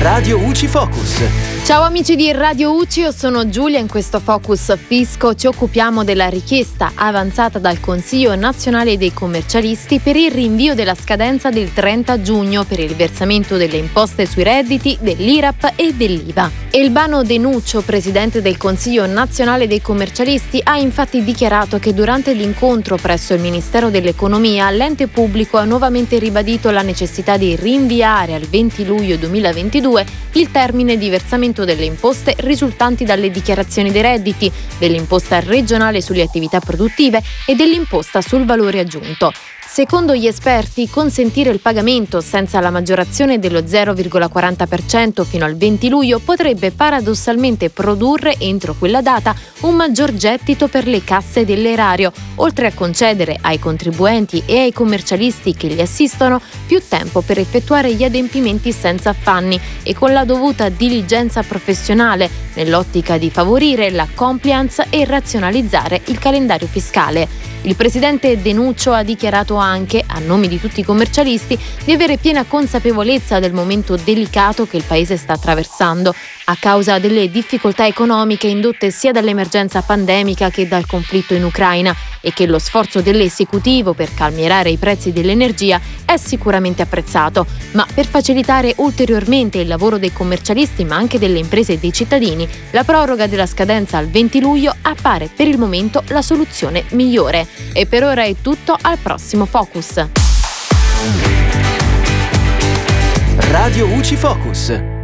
Radio UCI Focus. Ciao amici di Radio UCI, io sono Giulia. In questo Focus Fisco ci occupiamo della richiesta avanzata dal Consiglio nazionale dei commercialisti per il rinvio della scadenza del 30 giugno per il versamento delle imposte sui redditi, dell'IRAP e dell'IVA. Elbano Denuccio, presidente del Consiglio nazionale dei commercialisti, ha infatti dichiarato che durante l'incontro presso il Ministero dell'Economia l'ente pubblico ha nuovamente ribadito la necessità di rinviare al 20 luglio 2022 il termine di versamento delle imposte risultanti dalle dichiarazioni dei redditi, dell'imposta regionale sulle attività produttive e dell'imposta sul valore aggiunto. Secondo gli esperti, consentire il pagamento senza la maggiorazione dello 0,40% fino al 20 luglio potrebbe paradossalmente produrre entro quella data un maggior gettito per le casse dell'erario, oltre a concedere ai contribuenti e ai commercialisti che li assistono più tempo per effettuare gli adempimenti senza affanni e con la dovuta diligenza professionale, nell'ottica di favorire la compliance e razionalizzare il calendario fiscale. Il presidente Denuccio ha dichiarato anche, a nome di tutti i commercialisti, di avere piena consapevolezza del momento delicato che il paese sta attraversando a causa delle difficoltà economiche indotte sia dall'emergenza pandemica che dal conflitto in Ucraina e che lo sforzo dell'esecutivo per calmierare i prezzi dell'energia è sicuramente apprezzato, ma per facilitare ulteriormente il lavoro dei commercialisti ma anche delle imprese e dei cittadini, la proroga della scadenza al 20 luglio appare per il momento la soluzione migliore. E per ora è tutto, al prossimo Focus. Radio UCI Focus.